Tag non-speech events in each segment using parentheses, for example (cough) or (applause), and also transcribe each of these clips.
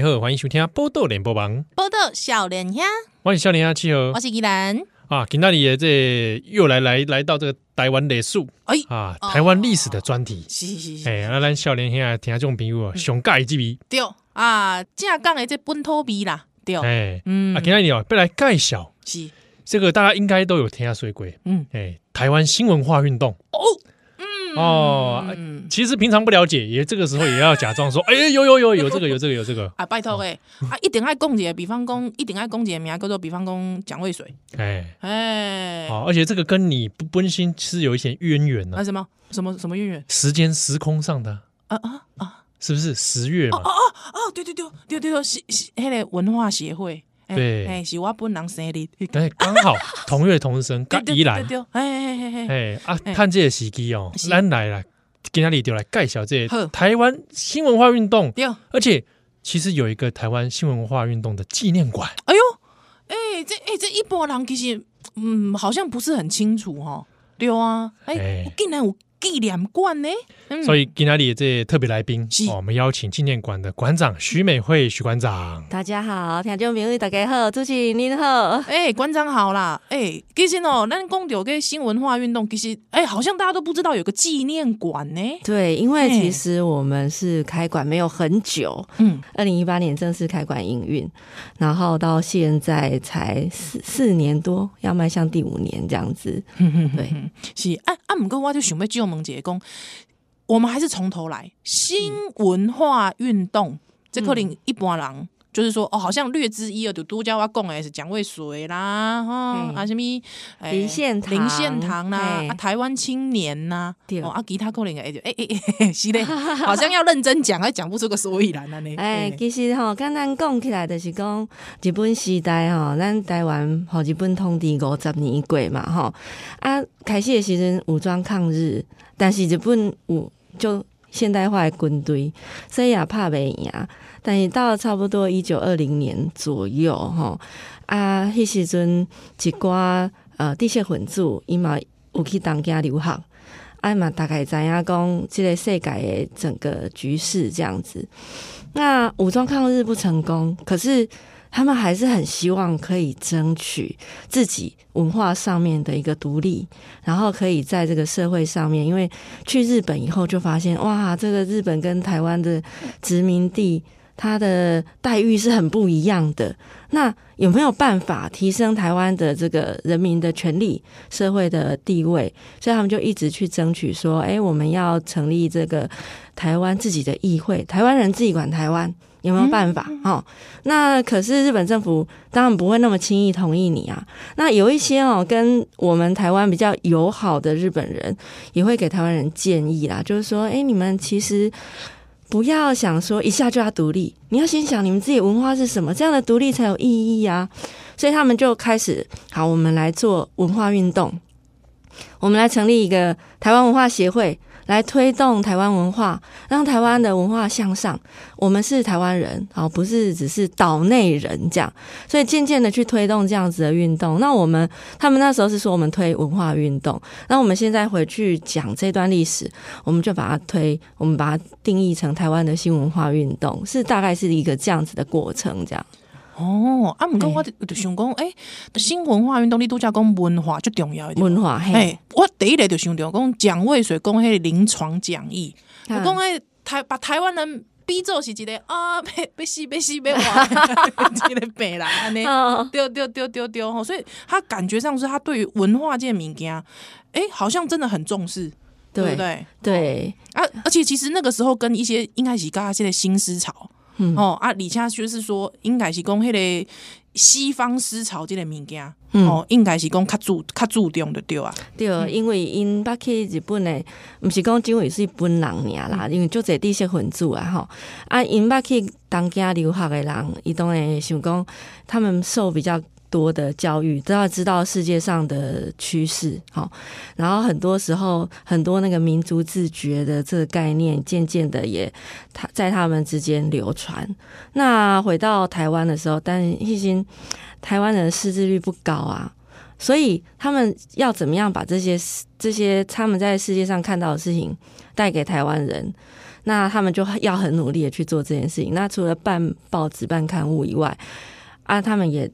家好，欢迎收听《报道联播网》。报道少年兄，欢迎少年兄七号，我是依兰。啊。今天也这又来来来到这个台湾历史。哎啊，台湾历史的专题。是是是，哎，那咱少年兄听这种朋友啊，上盖之味对啊，正讲的这本土味啦，对，哎，嗯。啊，今天你要来介绍，是。这个大家应该都有听下说过，嗯，哎，台湾新文化运动。哦，嗯哦，嗯。其实平常不了解，也这个时候也要假装说，哎，(laughs) 有有有有这个有这个有这个，啊，拜托诶，啊，一定爱讲一个，比方讲，一定爱讲一个名叫做，比方讲蒋渭水，哎。哎，好，而且这个跟你不本心是有一些渊源的啊，什么？什么什么渊源？时间时空上的，啊。啊啊！是不是十月嘛？哦哦，对对对对对对，是是迄个文化协会，对。哎，是我本人生日，对，刚好 (laughs) 同月同生，刚宜兰，对，哎哎哎哎，哎啊，看这个时机哦，咱来了，今天里就来介绍这好。台湾新文化运动，对，而且其实有一个台湾新文化运动的纪念馆，哎呦，哎这哎这一波人其实嗯好像不是很清楚哈，对啊，哎哎，竟然有纪念馆呢，所以今天里这特别来宾是，我们邀请纪念馆的馆长徐美惠徐馆长。大家好，听众朋友大家好，主持人您好，哎，馆长好啦，哎，其实哦，咱讲到个新文化运动，其实哎，好像大家都不知道有个纪念馆呢，对，因为其实我们是开馆没有很久，嗯，二零一八年正式开馆营运，然后到现在才四四年多，要迈向第五年这样子，对，是啊啊，不过我就想要就问姐讲，我们还是从头来，新文化运动，这可能一般人就是说哦，好像略知一二，就都叫我讲的是蒋渭水啦，哈啊什么林献堂、林献堂啦，啊台湾青年呐，哦啊其他可能哎哎哎，是嘞，好像要认真讲，还讲不出个所以然来呢。哎，其实吼，刚刚讲起来就是讲日本时代吼，咱台湾和日本统治五十年过嘛，吼啊，开始的时阵武装抗日，但是日本有就现代化的军队，所以也拍袂赢。但是到了差不多一九二零年左右，吼啊，迄时阵一寡呃地下混子，伊嘛有去东京留学，啊嘛大概知影讲，即个世界的整个局势这样子。那武装抗日不成功，可是他们还是很希望可以争取自己文化上面的一个独立，然后可以在这个社会上面，因为去日本以后就发现，哇，这个日本跟台湾的殖民地，它的待遇是很不一样的。那有没有办法提升台湾的这个人民的权利、社会的地位？所以他们就一直去争取说，哎，我们要成立这个台湾自己的议会，台湾人自己管台湾。有没有办法？哦，那可是日本政府当然不会那么轻易同意你啊。那有一些哦，跟我们台湾比较友好的日本人，也会给台湾人建议啦，就是说，哎，你们其实不要想说一下就要独立，你要先想你们自己文化是什么，这样的独立才有意义啊。所以他们就开始，好，我们来做文化运动，我们来成立一个台湾文化协会。来推动台湾文化，让台湾的文化向上。我们是台湾人，好，不是只是岛内人这样。所以渐渐的去推动这样子的运动。那我们他们那时候是说我们推文化运动，那我们现在回去讲这段历史，我们就把它推，我们把它定义成台湾的新文化运动，是大概是一个这样子的过程，这样。哦，啊，毋过我就想讲，诶、欸，新文化运动你都叫讲文化最重要一点。文化，嘿、欸，我第一个就想到讲蒋渭水讲迄个临床讲义，我讲诶台把台湾人逼做是一个啊，(laughs) 别别死别死别活，(laughs) 一个病啦，安尼，丢丢丢丢丢吼，所以他感觉上是他对于文化这件物件，诶，好像真的很重视，对，对不对？对，啊，而且其实那个时候跟一些应该是刚刚现在新思潮。嗯、哦啊，而且就是说，应该是讲迄个西方思潮即个物件，嗯、哦，应该是讲较注较注重的对啊。对，因为因捌去日本诶，毋是讲只为是日本人尔啦，嗯、因为就这知识分子啊，吼啊，因捌去东京留学的人，伊当然想讲，他们受比较。多的教育都要知道世界上的趋势，好，然后很多时候很多那个民族自觉的这个概念，渐渐的也他在他们之间流传。那回到台湾的时候，但毕竟台湾人的识字率不高啊，所以他们要怎么样把这些这些他们在世界上看到的事情带给台湾人？那他们就要很努力的去做这件事情。那除了办报纸、办刊物以外，啊，他们也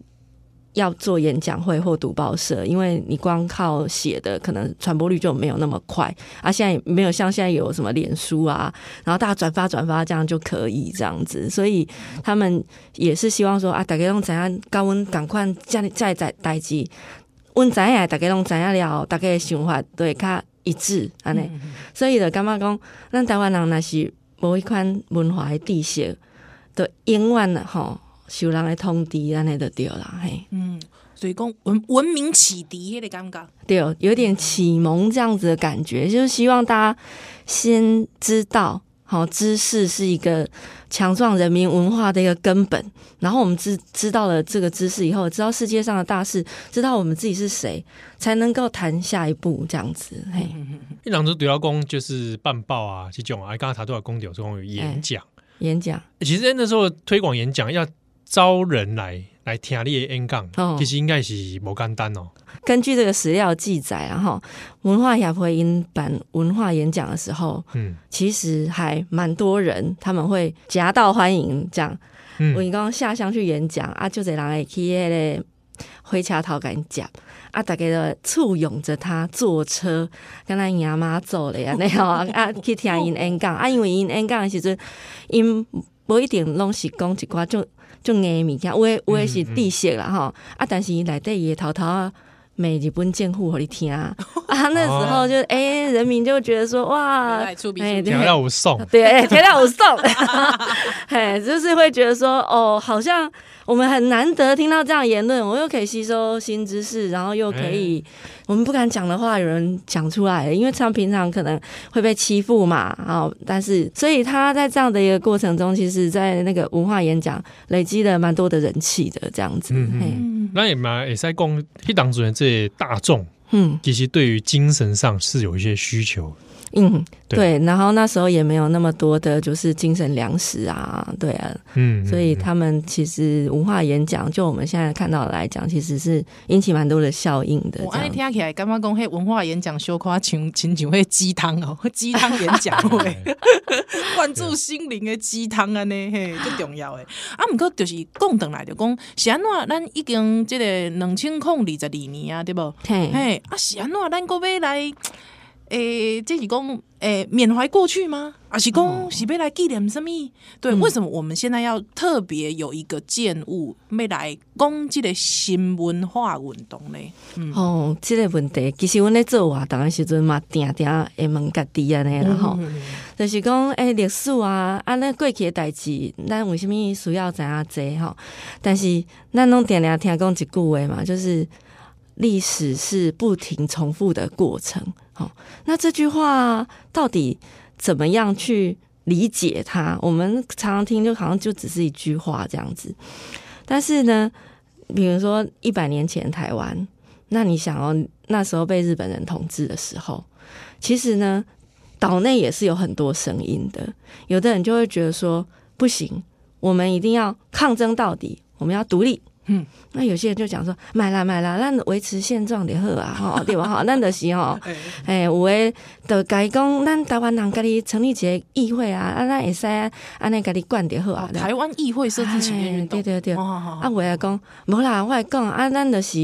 要做演讲会或读报社，因为你光靠写的，可能传播率就没有那么快。啊，现在也没有像现在有什么脸书啊，然后大家转发转发这样就可以这样子。所以他们也是希望说啊，大家拢知影，高温赶快家里在在代志，温知影，大家拢知影了，大家的想法对较一致安尼，嗯嗯，所以就感觉讲，咱台湾人若是无一款文化的知识，就永远吼受人的统治，安尼就对啦嘿。嗯，所以讲文文明启迪迄个感觉，对，有点启蒙这样子的感觉，就是希望大家先知道。好，知识是一个强壮人民文化的一个根本。然后我们知知道了这个知识以后，知道世界上的大事，知道我们自己是谁，才能够谈下一步这样子。嘿，一两周对老公就是办报啊，这种啊，刚刚他都要公调这种演讲，演讲。其实那时候推广演讲要招人来来听你的演讲，哦、其实应该是无简单哦。根据这个史料记载，然后文化协会因办文化演讲的时候，嗯，其实还蛮多人，他们会夹道欢迎，这样。嗯，我刚刚下乡去演讲啊，就这人会去那个火车头跟你讲啊，大家都簇拥着他坐车，跟他爷妈走了呀，那样 (laughs) 啊去听因演讲啊，因为因演讲的时阵，因不一定拢是讲一寡就就硬物件，有的有的是知识啦吼，啊，但是内底伊偷偷。美日本政府和你听啊，(laughs) 啊，那时候就哎、欸，人民就觉得说哇，哎，听到我送，对，听到我送，(laughs) 嘿，就是会觉得说哦，好像我们很难得听到这样言论，我又可以吸收新知识，然后又可以、欸、我们不敢讲的话，有人讲出来，因为他平常可能会被欺负嘛，哦，但是所以他在这样的一个过程中，其实，在那个文化演讲累积了蛮多的人气的，这样子，嗯，那也蛮也在讲，一党主任这。大众，嗯，其实对于精神上是有一些需求。嗯，对，然后那时候也没有那么多的，就是精神粮食啊，对啊，嗯，所以他们其实文化演讲，就我们现在看到来讲，其实是引起蛮多的效应的。我爱听起来，感觉讲嘿文化演讲，小夸请请请会鸡汤哦，(laughs) 鸡汤演讲会，(laughs) 灌注心灵的鸡汤啊呢，嘿，最重要诶。啊，不过就是讲等来就讲，是安怎咱已经这个两千零二十二年啊，对不？嘿，嘿，啊，是安怎咱各位来。诶、欸，这是讲诶，缅怀过去吗？啊是讲是要来纪念什么？对，嗯、为什么我们现在要特别有一个建物，要来讲这个新文化运动呢？嗯、哦，这个问题其实我咧做活动的时阵嘛，定定会问家己安尼啦吼，就是讲诶，历史啊，啊，那过去的代志，咱为什么需要知影这吼？但是咱拢定定听讲一句话嘛，就是历史是不停重复的过程。好，那这句话到底怎么样去理解它？我们常常听，就好像就只是一句话这样子。但是呢，比如说一百年前台湾，那你想哦，那时候被日本人统治的时候，其实呢，岛内也是有很多声音的。有的人就会觉得说，不行，我们一定要抗争到底，我们要独立。嗯，那有些人就讲说，买啦买啦，咱维持现状就好啊，(laughs) 吼对吧？吼，咱就是吼，(laughs) 哎，有诶，就甲伊讲，咱台湾人家己成立一个议会啊，啊，咱会使安尼家己管就好啊。台湾议会设置请愿运动，对对对，啊，我来讲，无啦，我来讲啊，咱就是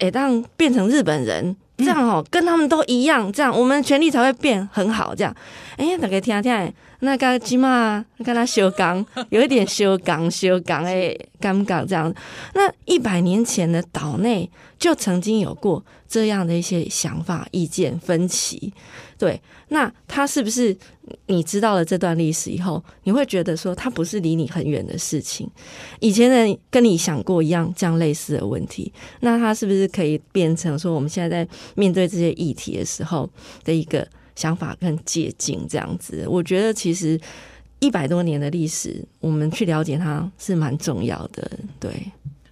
会当变成日本人，这样吼，跟他们都一样，这样我们权利才会变很好，这样。哎，大家听听。那个起码跟他修港，有一点修港修港诶，刚刚这样？那一百年前的岛内就曾经有过这样的一些想法、意见分歧。对，那他是不是你知道了这段历史以后，你会觉得说他不是离你很远的事情？以前人跟你想过一样这样类似的问题，那他是不是可以变成说我们现在在面对这些议题的时候的一个？想法更接近这样子，我觉得其实一百多年的历史，我们去了解它是蛮重要的。对，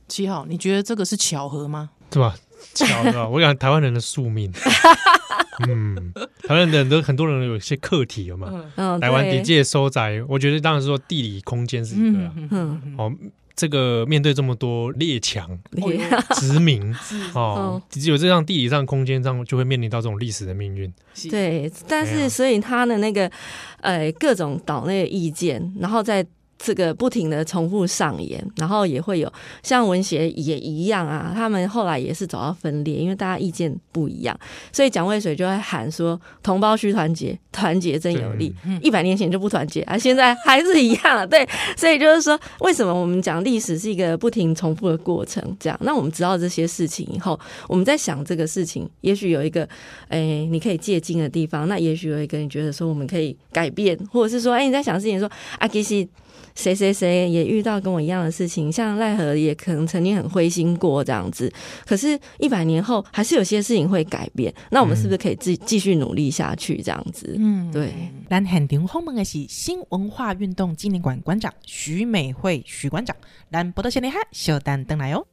七号，你觉得这个是巧合吗？对吧？巧合，我讲台湾人的宿命。(laughs) 嗯，台湾人都很多人有一些课题了嘛。嗯，台湾地界收窄，我觉得当然是说地理空间是一个。嗯嗯。哦，这个面对这么多列强殖民哦，只 (laughs) 有这样地理上空间上就会面临到这种历史的命运。对，但是所以他的那个呃各种岛内的意见，然后在。这个不停的重复上演，然后也会有像文学也一样啊，他们后来也是走到分裂，因为大家意见不一样，所以蒋渭水就会喊说：“同胞需团结，团结真有力。”一百年前就不团结啊，现在还是一样。对，所以就是说，为什么我们讲历史是一个不停重复的过程？这样，那我们知道这些事情以后，我们在想这个事情，也许有一个哎，你可以借鉴的地方，那也许有一个你觉得说我们可以改变，或者是说，哎，你在想事情说啊，其实。谁谁谁也遇到跟我一样的事情，像奈何也可能曾经很灰心过这样子，可是，一百年后还是有些事情会改变。那我们是不是可以继继续努力下去这样子？嗯，对。咱现场访问的是新文化运动纪念馆馆长徐美惠徐馆长，咱不得先厉害，小丹登来哦。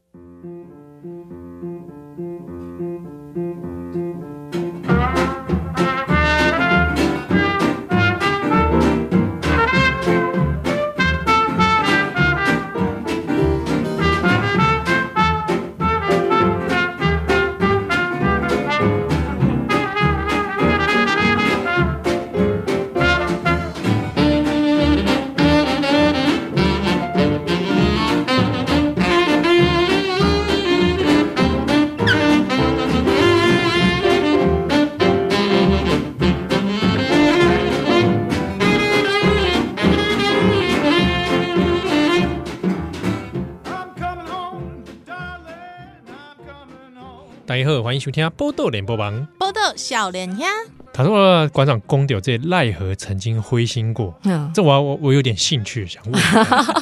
家好，欢迎收听《波豆联播网》。报道少年兄，他说馆长公掉这奈何曾经灰心过，嗯，这我我我有点兴趣想问。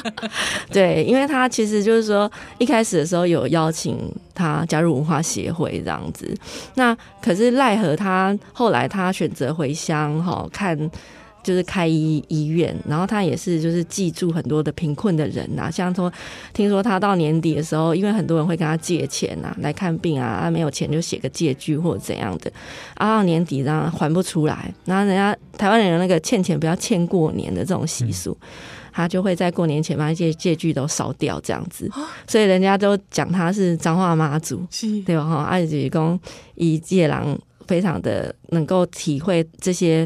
(laughs) 对，因为他其实就是说一开始的时候有邀请他加入文化协会这样子，那可是奈何他后来他选择回乡哈看。就是开医医院，然后他也是就是记住很多的贫困的人呐、啊，像说听说他到年底的时候，因为很多人会跟他借钱呐、啊，来看病啊，他没有钱就写个借据或者怎样的，啊到年底然后还不出来，然后人家台湾人有那个欠钱不要欠过年的这种习俗，嗯、他就会在过年前把借借据都烧掉这样子，所以人家都讲他是脏话妈祖，对吧？哈，而且公一借郎非常的能够体会这些。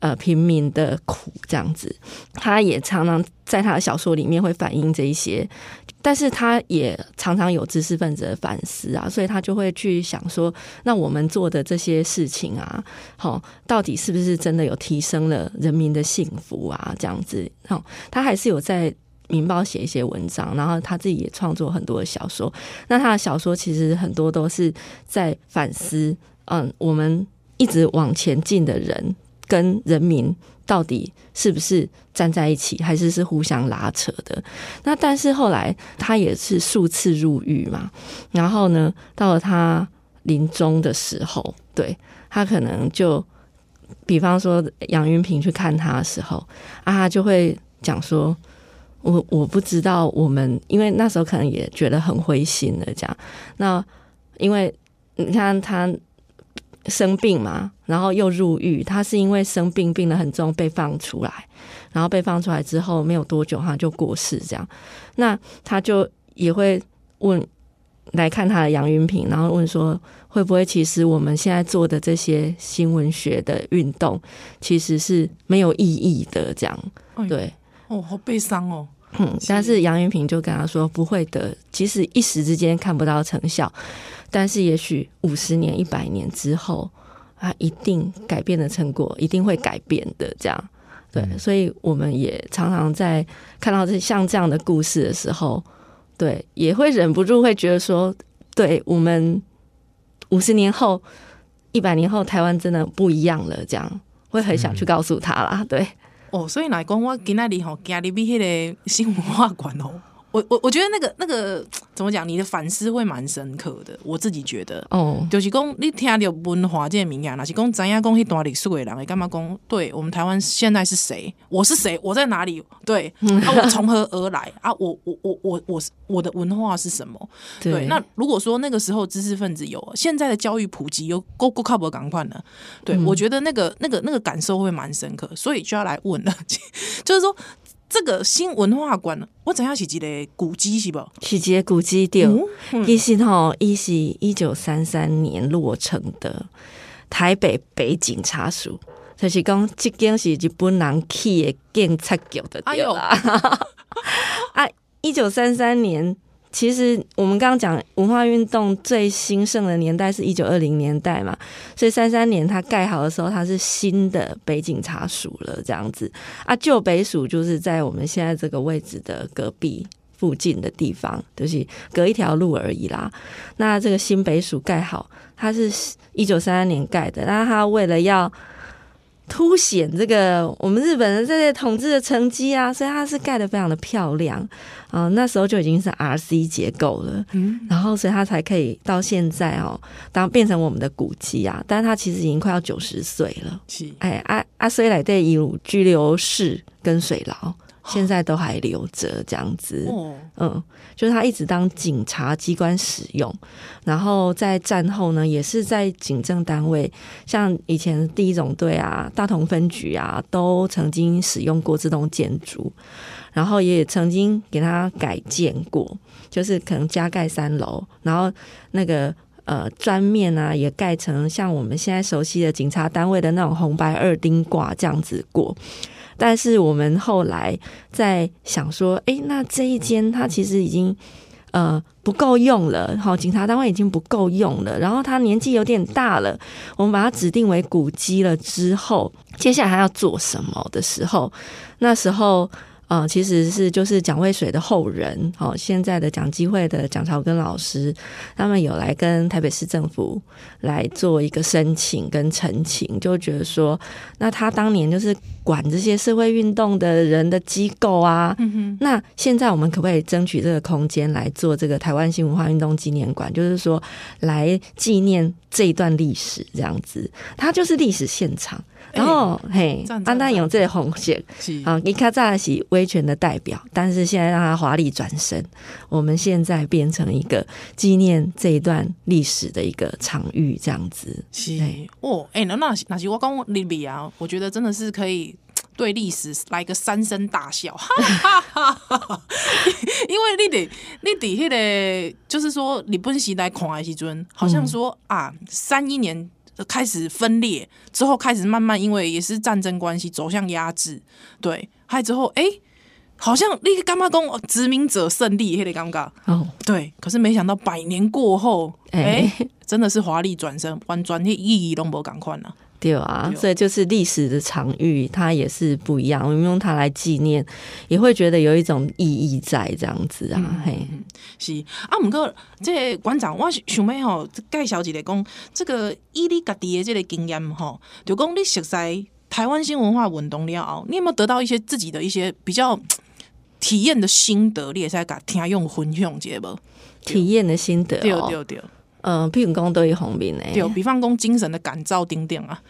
呃，平民的苦这样子，他也常常在他的小说里面会反映这一些，但是他也常常有知识分子的反思啊，所以他就会去想说，那我们做的这些事情啊，好，到底是不是真的有提升了人民的幸福啊？这样子，好，他还是有在《民报》写一些文章，然后他自己也创作很多的小说。那他的小说其实很多都是在反思，嗯，我们一直往前进的人。跟人民到底是不是站在一起，还是是互相拉扯的？那但是后来他也是数次入狱嘛，然后呢，到了他临终的时候，对，他可能就，比方说杨云平去看他的时候，啊，就会讲说，我我不知道我们，因为那时候可能也觉得很灰心的这样。那因为你看他。生病嘛，然后又入狱。他是因为生病，病得很重，被放出来。然后被放出来之后，没有多久他就过世。这样，那他就也会问来看他的杨云平，然后问说，会不会其实我们现在做的这些新闻学的运动，其实是没有意义的？这样，对，哦，好悲伤哦。嗯，但是杨云平就跟他说，不会的，即使一时之间看不到成效。但是，也许五十年、一百年之后，啊，一定改变的成果一定会改变的。这样，对，所以我们也常常在看到这像这样的故事的时候，对，也会忍不住会觉得说，对我们五十年后、一百年后，台湾真的不一样了。这样，会很想去告诉他啦。对，哦，所以来讲，我今仔日吼，今日比迄个新文化馆哦。我我我觉得那个那个怎么讲？你的反思会蛮深刻的。我自己觉得，哦，就是讲你听到文化这名言，那是讲怎样讲一段历史的人，你干嘛讲？对我们台湾现在是谁？我是谁？我在哪里？对，(laughs) 啊，我从何而来？啊，我我我我我我的文化是什么？对，对，那如果说那个时候知识分子有现在的教育普及有够够靠谱赶快呢？对，嗯，我觉得那个那个那个感受会蛮深刻，所以就要来问了，(laughs) 就是说。这个新文化馆，我知影是一个古迹，是不？是一个古迹，对。其实吼，伊是一九三三年落成的台北北警察署，就是讲这间是日本人起的警察局的对啦。(laughs) 啊，一九三三年。其实我们刚刚讲文化运动最兴盛的年代是一九二零年代嘛，所以三三年它盖好的时候，它是新的北警察署了，这样子啊，旧北署就是在我们现在这个位置的隔壁附近的地方，就是隔一条路而已啦。那这个新北署盖好，它是一九三三年盖的，那它为了要凸显这个我们日本人这些统治的成绩啊，所以它是盖的非常的漂亮啊、呃。那时候就已经是 RC 结构了，嗯，然后所以它才可以到现在哦，当变成我们的古迹啊。但是它其实已经快要九十岁了，是哎啊啊，所以来对有拘留室跟水牢。现在都还留着这样子，嗯，就是他一直当警察机关使用，然后在战后呢，也是在警政单位，像以前第一总队啊、大同分局啊，都曾经使用过这栋建筑，然后也曾经给他改建过，就是可能加盖三楼，然后那个呃砖面啊，也盖成像我们现在熟悉的警察单位的那种红白二丁挂这样子过。但是我们后来在想说，哎，那这一间它其实已经呃不够用了，好，警察单位已经不够用了，然后他年纪有点大了，我们把它指定为古迹了之后，接下来还要做什么的时候，那时候。呃，其实是就是蒋渭水的后人，哦，现在的蒋基会的蒋朝根老师，他们有来跟台北市政府来做一个申请跟陈情，就觉得说，那他当年就是管这些社会运动的人的机构啊，那现在我们可不可以争取这个空间来做这个台湾新文化运动纪念馆？就是说，来纪念这一段历史，这样子，它就是历史现场。然后，欸、嘿，安娜用这个红线啊，你看这是威权的代表，但是现在让他华丽转身，我们现在变成一个纪念这一段历史的一个场域，这样子。是哦，哎、欸，那那那是我讲丽丽啊，我觉得真的是可以对历史来个三声大笑，哈哈哈哈哈！(laughs) 因为你得你得那个，就是说日本时代看的时阵，好像说、嗯、啊，三一年。开始分裂之后，开始慢慢因为也是战争关系走向压制，对，还之后哎、欸，好像那个干嘛讲殖民者胜利，嘿，的尴尬哦，对，可是没想到百年过后，哎、欸，真的是华丽转身，完全意义都没赶快了。对啊，所以就是历史的场域，它也是不一样。我们用它来纪念，也会觉得有一种意义在这样子啊。嗯、嘿，是啊，不过这个馆长，我想要吼介绍一个讲，这个以你家己的这个经验吼，就讲你熟悉台湾新文化运动了后，你有没有得到一些自己的一些比较体验的心得？你也在甲听用分享一下无？体验的心得、哦，对对对。嗯，譬如讲对于方面呢，对，比方讲精神的感召等等啊。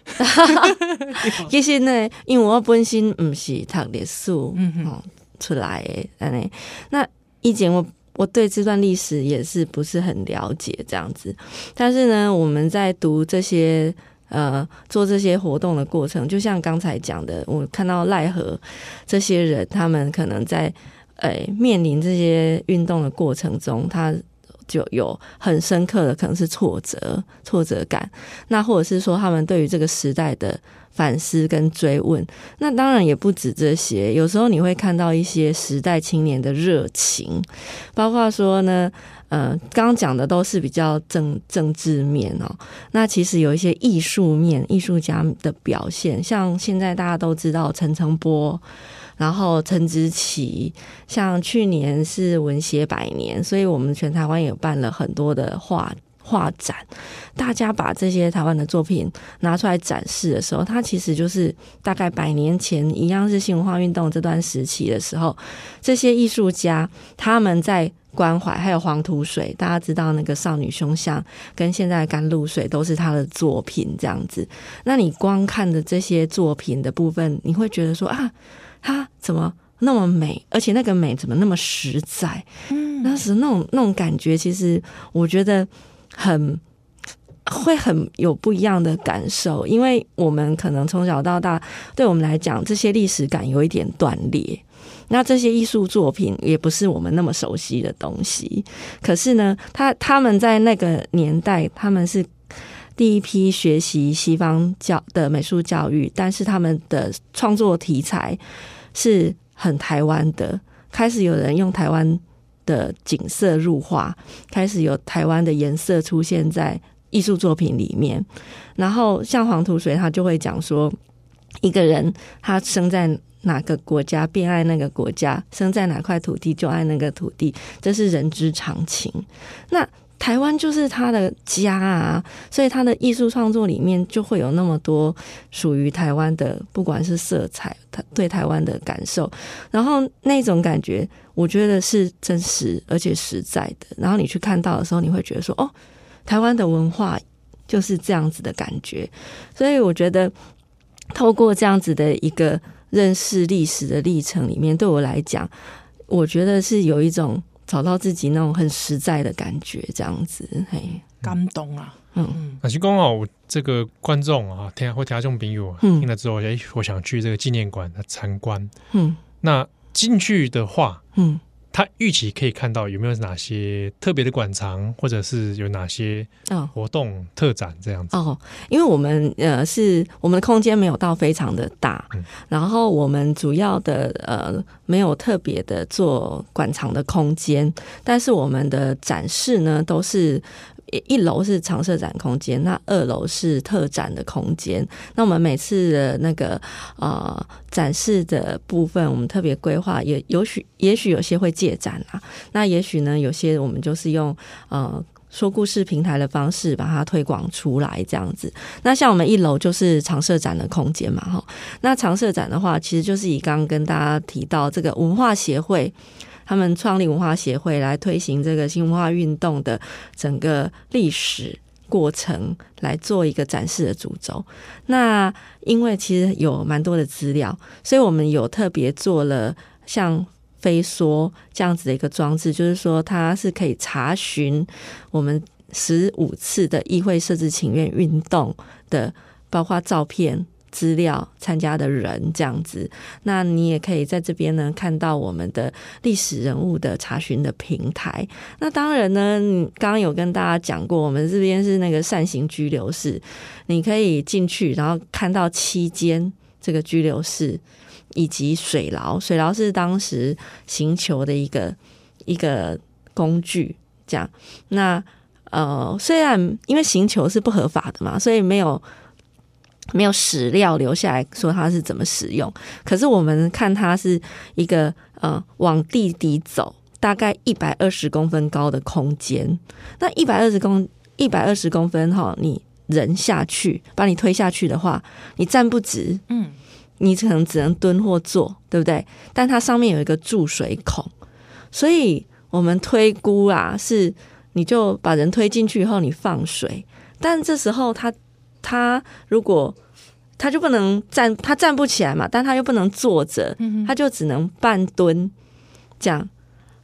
(laughs) 其实呢，因为我本身不是读历史，嗯哼，出来的，那以前我我对这段历史也是不是很了解这样子。但是呢，我们在读这些呃做这些活动的过程，就像刚才讲的，我看到赖何这些人，他们可能在呃面临这些运动的过程中，他。就有很深刻的可能是挫折、挫折感，那或者是说他们对于这个时代的反思跟追问，那当然也不止这些。有时候你会看到一些时代青年的热情，包括说呢，呃，刚刚讲的都是比较政政治面哦。那其实有一些艺术面，艺术家的表现，像现在大家都知道陈澄波。然后陈植棋，像去年是文协百年，所以我们全台湾也办了很多的画画展。大家把这些台湾的作品拿出来展示的时候，它其实就是大概百年前一样是新文化运动这段时期的时候，这些艺术家他们在关怀，还有黄土水，大家知道那个少女胸像跟现在甘露水都是他的作品这样子。那你光看的这些作品的部分，你会觉得说啊。它怎么那么美？而且那个美怎么那么实在？嗯，当时那种那种感觉，其实我觉得很会很有不一样的感受，因为我们可能从小到大，对我们来讲，这些历史感有一点断裂。那这些艺术作品也不是我们那么熟悉的东西。可是呢，他他们在那个年代，他们是第一批学习西方教的美术教育，但是他们的创作题材是很台湾的。开始有人用台湾的景色入画，开始有台湾的颜色出现在艺术作品里面。然后像黄土水，他就会讲说，一个人他生在哪个国家，便爱那个国家；生在哪块土地，就爱那个土地，这是人之常情。那台湾就是他的家啊，所以他的艺术创作里面就会有那么多属于台湾的，不管是色彩，他对台湾的感受，然后那种感觉，我觉得是真实而且实在的。然后你去看到的时候，你会觉得说，哦，台湾的文化就是这样子的感觉。所以我觉得，透过这样子的一个认识历史的历程里面，对我来讲，我觉得是有一种。找到自己那种很实在的感觉，这样子，嘿，感动啊，嗯，那是刚好这个观众啊，听或听众朋友听了之后，哎，我想去这个纪念馆的参观，嗯，那进去的话，嗯。他预期可以看到有没有哪些特别的馆藏，或者是有哪些活动特展这样子哦，哦。因为我们呃是我们的空间没有到非常的大，嗯、然后我们主要的呃没有特别的做馆藏的空间，但是我们的展示呢都是。一楼是常设展空间，那二楼是特展的空间。那我们每次的那个呃展示的部分，我们特别规划，也也许也许有些会借展啊。那也许呢，有些我们就是用呃说故事平台的方式把它推广出来，这样子。那像我们一楼就是常设展的空间嘛，哈。那常设展的话，其实就是以刚刚跟大家提到这个文化协会。他们创立文化协会来推行这个新文化运动的整个历史过程，来做一个展示的主轴。那因为其实有蛮多的资料，所以我们有特别做了像飞梭这样子的一个装置，就是说它是可以查询我们十五次的议会设置请愿运动的，包括照片。资料参加的人这样子，那你也可以在这边呢看到我们的历史人物的查询的平台。那当然呢，你刚刚有跟大家讲过，我们这边是那个扇形居留室，你可以进去，然后看到七间这个居留室以及水牢。水牢是当时行求的一个一个工具，这样。那呃，虽然因为行求是不合法的嘛，所以没有。没有史料留下来说它是怎么使用，可是我们看它是一个呃往地底走，大概一百二十公分高的空间。那一百二十公一百二十公分哈，你人下去把你推下去的话，你站不直，嗯，你可能只能蹲或坐，对不对？但它上面有一个注水孔，所以我们推估啊，是你就把人推进去以后，你放水，但这时候它。他如果他就不能站，他站不起来嘛，但他又不能坐着，他就只能半蹲这样，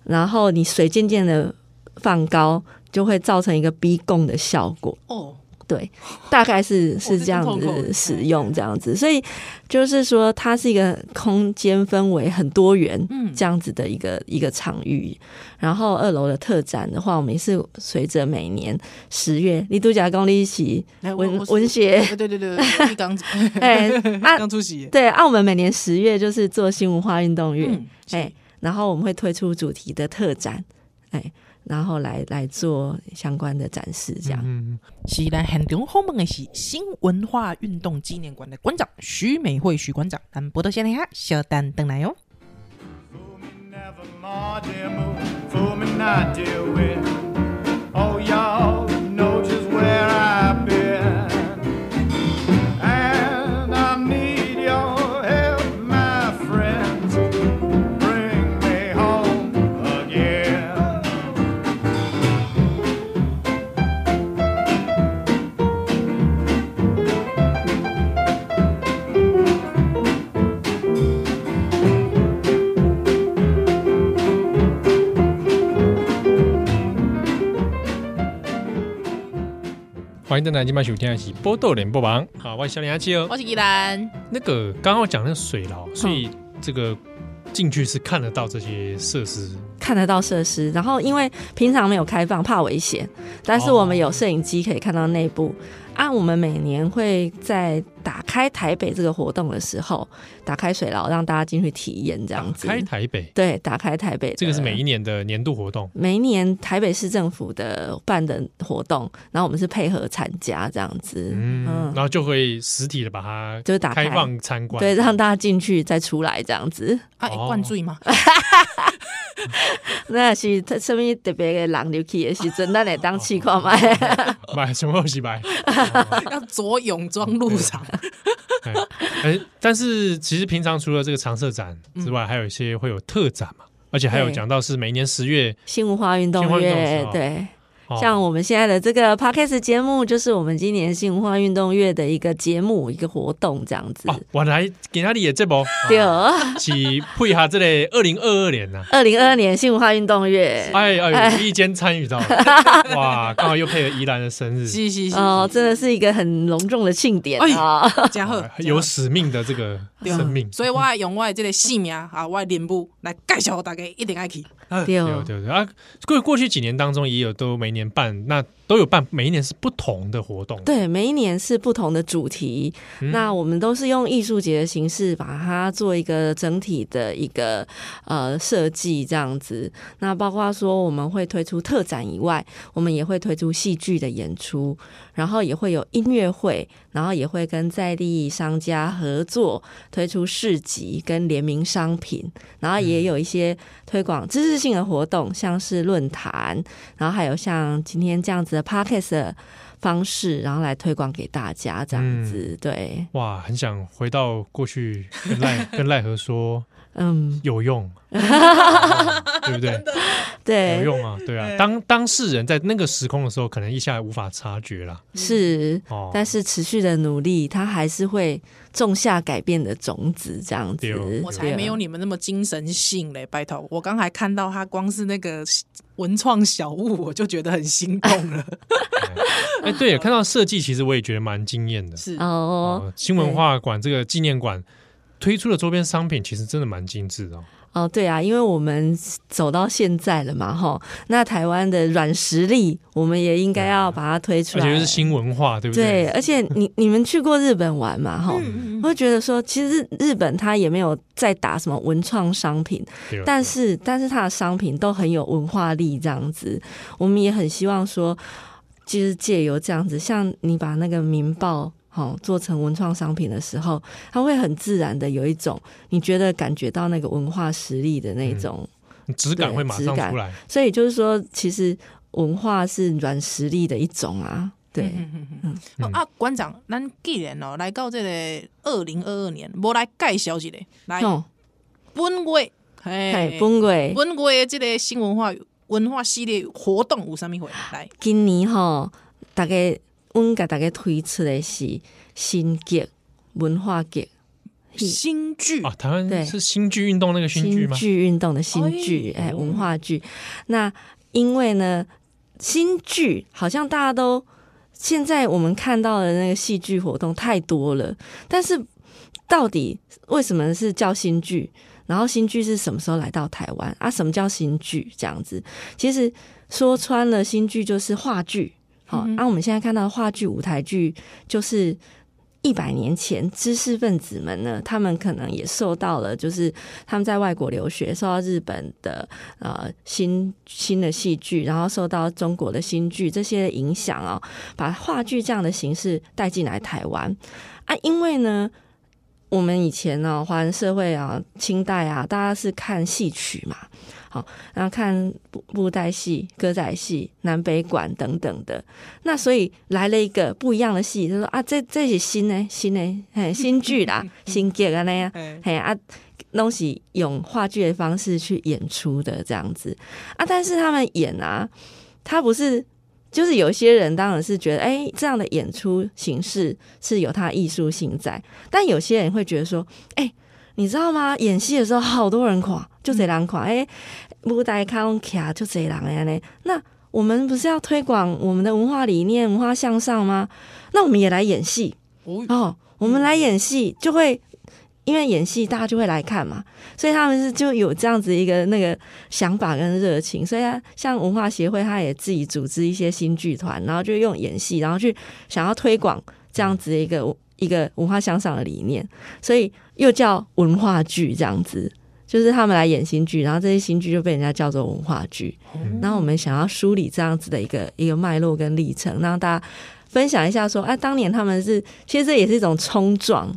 然后你水渐渐的放高，就会造成一个逼供的效果。哦。对，大概是是这样子使用这样子，所以就是说它是一个空间氛围很多元，嗯。这样子的一个、嗯、一个场域。然后二楼的特展的话，我们也是随着每年十月，你度假公一起文文学，对对对，(laughs) 刚哎 (laughs) 刚出席，对，澳门每年十月就是做新文化运动月，哎、嗯，然后我们会推出主题的特展，哎。然后来来做相关的展示，这样。嗯，是咱现场访问的是新文化运动纪念馆的馆长徐美惠徐馆长，咱不多闲聊，小等等来哟。登来今晚收听的是《波豆联播网》。好，我是小林阿七哦，我是依兰。那个刚刚我讲那个水牢，所以这个进去是看得到这些设施，看得到设施。然后因为平常没有开放，怕危险，但是我们有摄影机可以看到内部。啊，我们每年会在打开台北这个活动的时候，打开水牢让大家进去体验这样子。打开台北，对，打开台北，这个是每一年的年度活动。每一年台北市政府的办的活动，然后我们是配合参加这样子，嗯，嗯然后就会实体的把它就打开开放参观，对，让大家进去再出来这样子。啊，灌醉吗？(laughs) (laughs) 那是特什么特别的人流去的时阵，咱来当试看买，(laughs) 买什么东西买？(laughs) 要着泳装入场。哎，但是其实平常除了这个常设展之外，还有一些会有特展嘛，而且还有讲到是每年十月新文化运动月，对。像我们现在的这个 podcast 节目，就是我们今年新文化运动月的一个节目，一个活动这样子。哦，我来给他的这波，对，是配合这类二零二二年呐，二零二二年新文化运动月，哎哎，无意间参与到，(laughs) 哇，刚好又配合宜兰的生日，是是是，哦，真的是一个很隆重的庆典啊，嘉贺有使命的这个生命，所以我要用我的这个姓名啊，我的脸部来介绍大家，一定爱去。对对对啊，过过去几年当中也有都每年办，那都有办，每一年是不同的活动。对，每一年是不同的主题。嗯、那我们都是用艺术节的形式把它做一个整体的一个呃设计，这样子。那包括说我们会推出特展以外，我们也会推出戏剧的演出，然后也会有音乐会，然后也会跟在地商家合作推出市集跟联名商品，然后也有一些推广知识性的活动，像是论坛，然后还有像今天这样子的 podcast 的方式，然后来推广给大家这样子。嗯、对，哇，很想回到过去跟赖跟赖和说，(laughs) 嗯，有用，(laughs) 对不对？对，有用啊，对啊。当当事人在那个时空的时候，可能一下无法察觉啦。是，哦、但是持续的努力，他还是会种下改变的种子，这样子。我才没有你们那么精神性嘞，拜托。我刚才看到他光是那个文创小物，我就觉得很心动了。哎，(laughs) 对，看到设计，其实我也觉得蛮惊艳的。是哦，新文化馆这个纪念馆推出的周边商品，其实真的蛮精致的。哦，对啊，因为我们走到现在了嘛，哈，那台湾的软实力，我们也应该要把它推出来。而且是新文化，对不对？对，而且你 (laughs) 你们去过日本玩嘛，哈，我会觉得说，其实日本它也没有在打什么文创商品，但是但是它的商品都很有文化力，这样子，我们也很希望说，就是借由这样子，像你把那个民报。好，做成文创商品的时候，它会很自然的有一种你觉得感觉到那个文化实力的那种质、嗯、感会马上出来。所以就是说，其实文化是软实力的一种啊。对，嗯嗯嗯。啊，馆长，咱既然哦来到这个二零二二年，我来介绍一下，来本月，嘿，本月，本月这个新文化文化系列活动有啥物会来？今年哈，大概。阮给大家推出的是新剧文化剧新剧啊，台湾是新剧运动那个新剧吗？新剧运动的新剧，哎，文化剧。那因为呢，新剧好像大家都现在我们看到的那个戏剧活动太多了，但是到底为什么是叫新剧？然后新剧是什么时候来到台湾啊？什么叫新剧？这样子，其实说穿了，新剧就是话剧。好，那、嗯啊、我们现在看到的话剧、舞台剧，就是一百年前知识分子们呢，他们可能也受到了，就是他们在外国留学，受到日本的呃新新的戏剧，然后受到中国的新剧这些影响啊、哦，把话剧这样的形式带进来台湾。啊，因为呢，我们以前呢、哦，华人社会啊，清代啊，大家是看戏曲嘛。好，然后看布布袋戏、歌仔戏、南北管等等的，那所以来了一个不一样的戏，就说啊，这这是新的新的嘿新剧啦，(laughs) 新剧啊那样，嘿啊，东西用话剧的方式去演出的这样子啊，但是他们演啊，他不是，就是有些人当然是觉得，哎，这样的演出形式是有它艺术性在，但有些人会觉得说，哎。你知道吗？演戏的时候，好多人垮，就这人垮，哎，舞台看卡就这人呀呢。那我们不是要推广我们的文化理念、文化向上吗？那我们也来演戏哦。我们来演戏，就会因为演戏大家就会来看嘛，所以他们是就有这样子一个那个想法跟热情，所以啊，像文化协会，他也自己组织一些新剧团，然后就用演戏，然后去想要推广这样子一个一个文化向上的理念，所以又叫文化剧这样子，就是他们来演新剧，然后这些新剧就被人家叫做文化剧。然后我们想要梳理这样子的一个一个脉络跟历程，让大家分享一下说，哎，当年他们是其实这也是一种冲撞。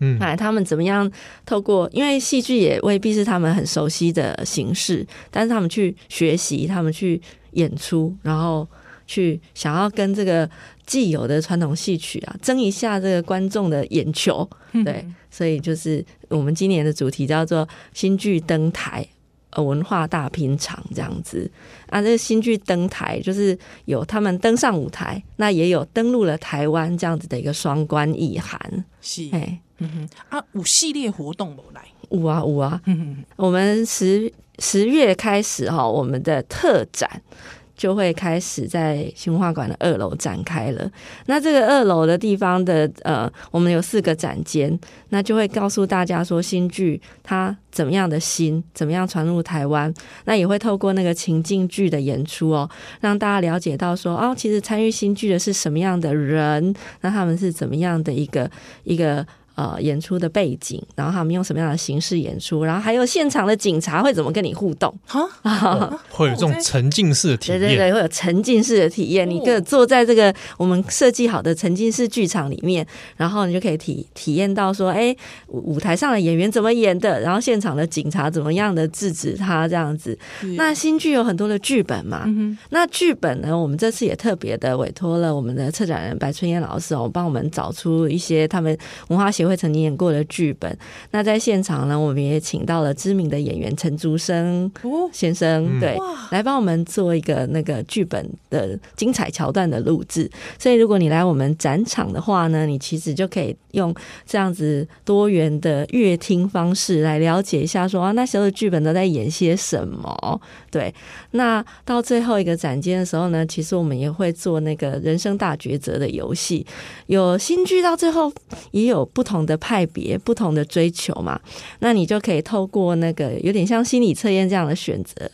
嗯，哎，他们怎么样透过？因为戏剧也未必是他们很熟悉的形式，但是他们去学习，他们去演出，然后去想要跟这个既有的传统戏曲啊争一下这个观众的眼球。对，所以就是我们今年的主题叫做“新剧登台”。呃，文化大拼场这样子。啊，这个新剧登台就是有他们登上舞台，那也有登陆了台湾这样子的一个双关意涵。是，哎，嗯哼，啊，五系列活动来，五啊五啊，嗯，我们十十月开始哈，我们的特展。就会开始在新文化馆的二楼展开了。那这个二楼的地方的呃，我们有四个展间，那就会告诉大家说新剧它怎么样的新，怎么样传入台湾。那也会透过那个情境剧的演出哦，让大家了解到说哦，其实参与新剧的是什么样的人，那他们是怎么样的一个一个。呃，演出的背景，然后他们用什么样的形式演出，然后还有现场的警察会怎么跟你互动？哈、哦，(laughs) 会有这种沉浸式的体验，对对对，会有沉浸式的体验。哦、你可以坐在这个我们设计好的沉浸式剧场里面，然后你就可以体体验到说，哎，舞台上的演员怎么演的，然后现场的警察怎么样的制止他这样子。那新剧有很多的剧本嘛，嗯、那剧本呢，我们这次也特别的委托了我们的策展人白春燕老师哦，帮我们找出一些他们文化协。会曾经演过的剧本，那在现场呢，我们也请到了知名的演员陈竹生先生，哦、对，来帮我们做一个那个剧本的精彩桥段的录制。所以，如果你来我们展场的话呢，你其实就可以用这样子多元的乐听方式来了解一下说，说啊，那时候的剧本都在演些什么？对，那到最后一个展间的时候呢，其实我们也会做那个人生大抉择的游戏，有新剧到最后也有不同。不同的派别，不同的追求嘛，那你就可以透过那个有点像心理测验这样的选择，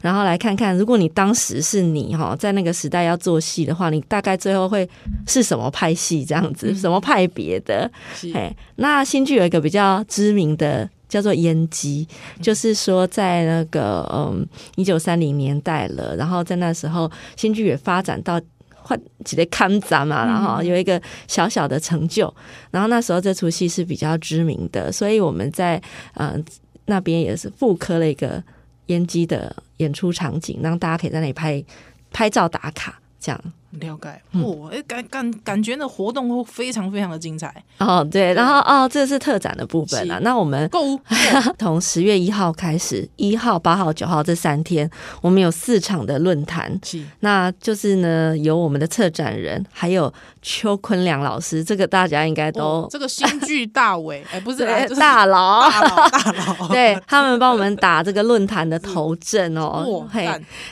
然后来看看，如果你当时是你哈，在那个时代要做戏的话，你大概最后会是什么派系这样子，嗯、什么派别的？是哎，那新剧有一个比较知名的叫做烟机，就是说在那个嗯一九三零年代了，然后在那时候新剧也发展到。换几个看展嘛，然后有一个小小的成就，然后那时候这出戏是比较知名的，所以我们在呃那边也是复刻了一个烟机的演出场景，让大家可以在那里拍拍照打卡，这样。了解，哦，哎，感感感觉那活动会非常非常的精彩哦。对，然后哦，这是特展的部分啊。那我们购物 (laughs) 从十月一号开始，一号、八号、九号这三天，我们有四场的论坛。是，那就是呢，有我们的策展人，还有邱坤良老师，这个大家应该都这个新剧大伟，哎，不是大佬，(laughs) 大佬，(laughs) 大佬，对他们帮我们打这个论坛的头阵哦。嘿，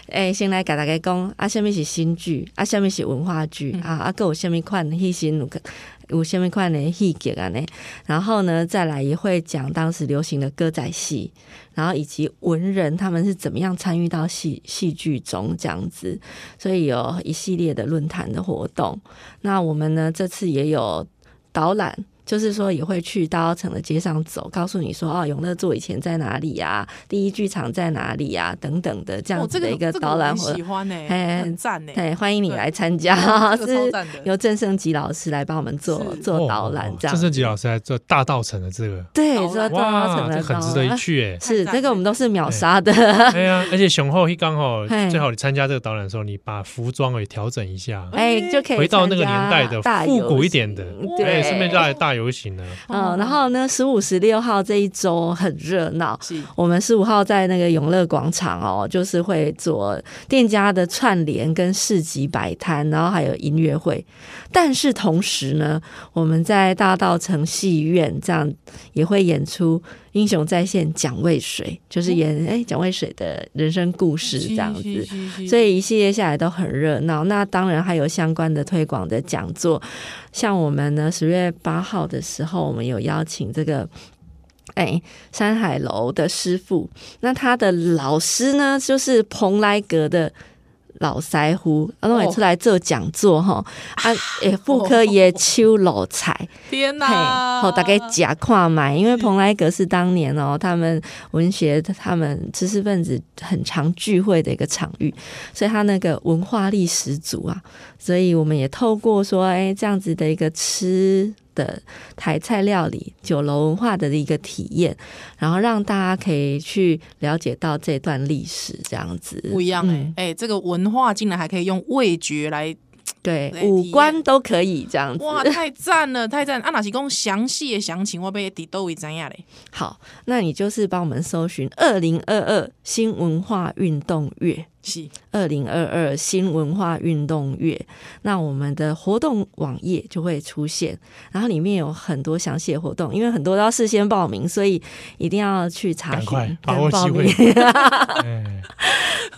哎，先来给大家讲啊，下面是新剧啊，下面。是文化剧啊，啊，各有虾米款戏型，有有虾米款的戏剧啊呢？然后呢，再来也会讲当时流行的歌仔戏，然后以及文人他们是怎么样参与到戏戏剧中这样子，所以有一系列的论坛的活动。那我们呢，这次也有导览。就是说也会去大稻城的街上走，告诉你说哦，永乐座以前在哪里呀？第一剧场在哪里呀？等等的这样子的一个导览活动，喜欢呢，很赞呢。对，欢迎你来参加，(laughs) 是由郑胜吉老师来帮我们做做导览，这样。郑胜吉老师来做大稻城的这个，对，做大稻城的，很值得一去诶。是这个我们都是秒杀的。对啊，而且雄厚一刚好，最好你参加这个导览的时候，你把服装也调整一下，哎，就可以回到那个年代的复古一点的，对，顺便就来大游行呢。嗯，然后呢，十五、十六号这一周很热闹。我们十五号在那个永乐广场哦，就是会做店家的串联跟市集摆摊，然后还有音乐会。但是同时呢，我们在大道城戏院这样也会演出《英雄再现蒋渭水》，就是演哎蒋渭水的人生故事这样子。所以一系列下来都很热闹。那当然还有相关的推广的讲座，像我们呢十月八号的时候，我们有邀请这个哎，山海楼的师傅，那他的老师呢，就是蓬莱阁的。老师傅，啊，拢会出来做讲座哈，啊，诶，妇科也秋老菜，天哪，好，大概假跨买，因为蓬莱阁是当年哦，他们文学、他们知识分子很常聚会的一个场域，所以他那个文化力十足啊，所以我们也透过说，哎，这样子的一个吃。的台菜料理、酒楼文化的一个体验，然后让大家可以去了解到这段历史，这样子不一样哎、欸、哎、嗯欸，这个文化竟然还可以用味觉来。对，五官都可以这样子，哇，太赞了，(laughs) 太赞！啊，哪是讲详细的详情，我被底都会怎样嘞？好，那你就是帮我们搜寻二零二二新文化运动月，是。二零二二新文化运动月，那我们的活动网页就会出现，然后里面有很多详细的活动，因为很多都要事先报名，所以一定要去查询跟报名。(laughs)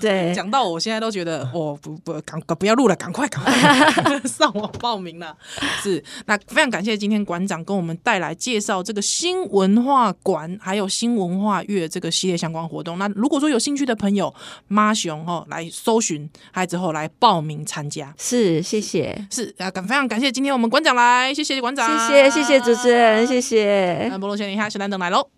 对，(laughs) 讲到我现在都觉得，我不不赶不要录了，赶快赶快 (laughs) 上网报名了。是，那非常感谢今天馆长跟我们带来介绍这个新文化馆还有新文化月这个系列相关活动。那如果说有兴趣的朋友，马上哈来搜寻，还之后来报名参加。是，谢谢。是啊，感非常感谢今天我们馆长来，谢谢馆长，谢谢谢谢主持人，谢谢。那波罗先生，你好，小兰等来喽。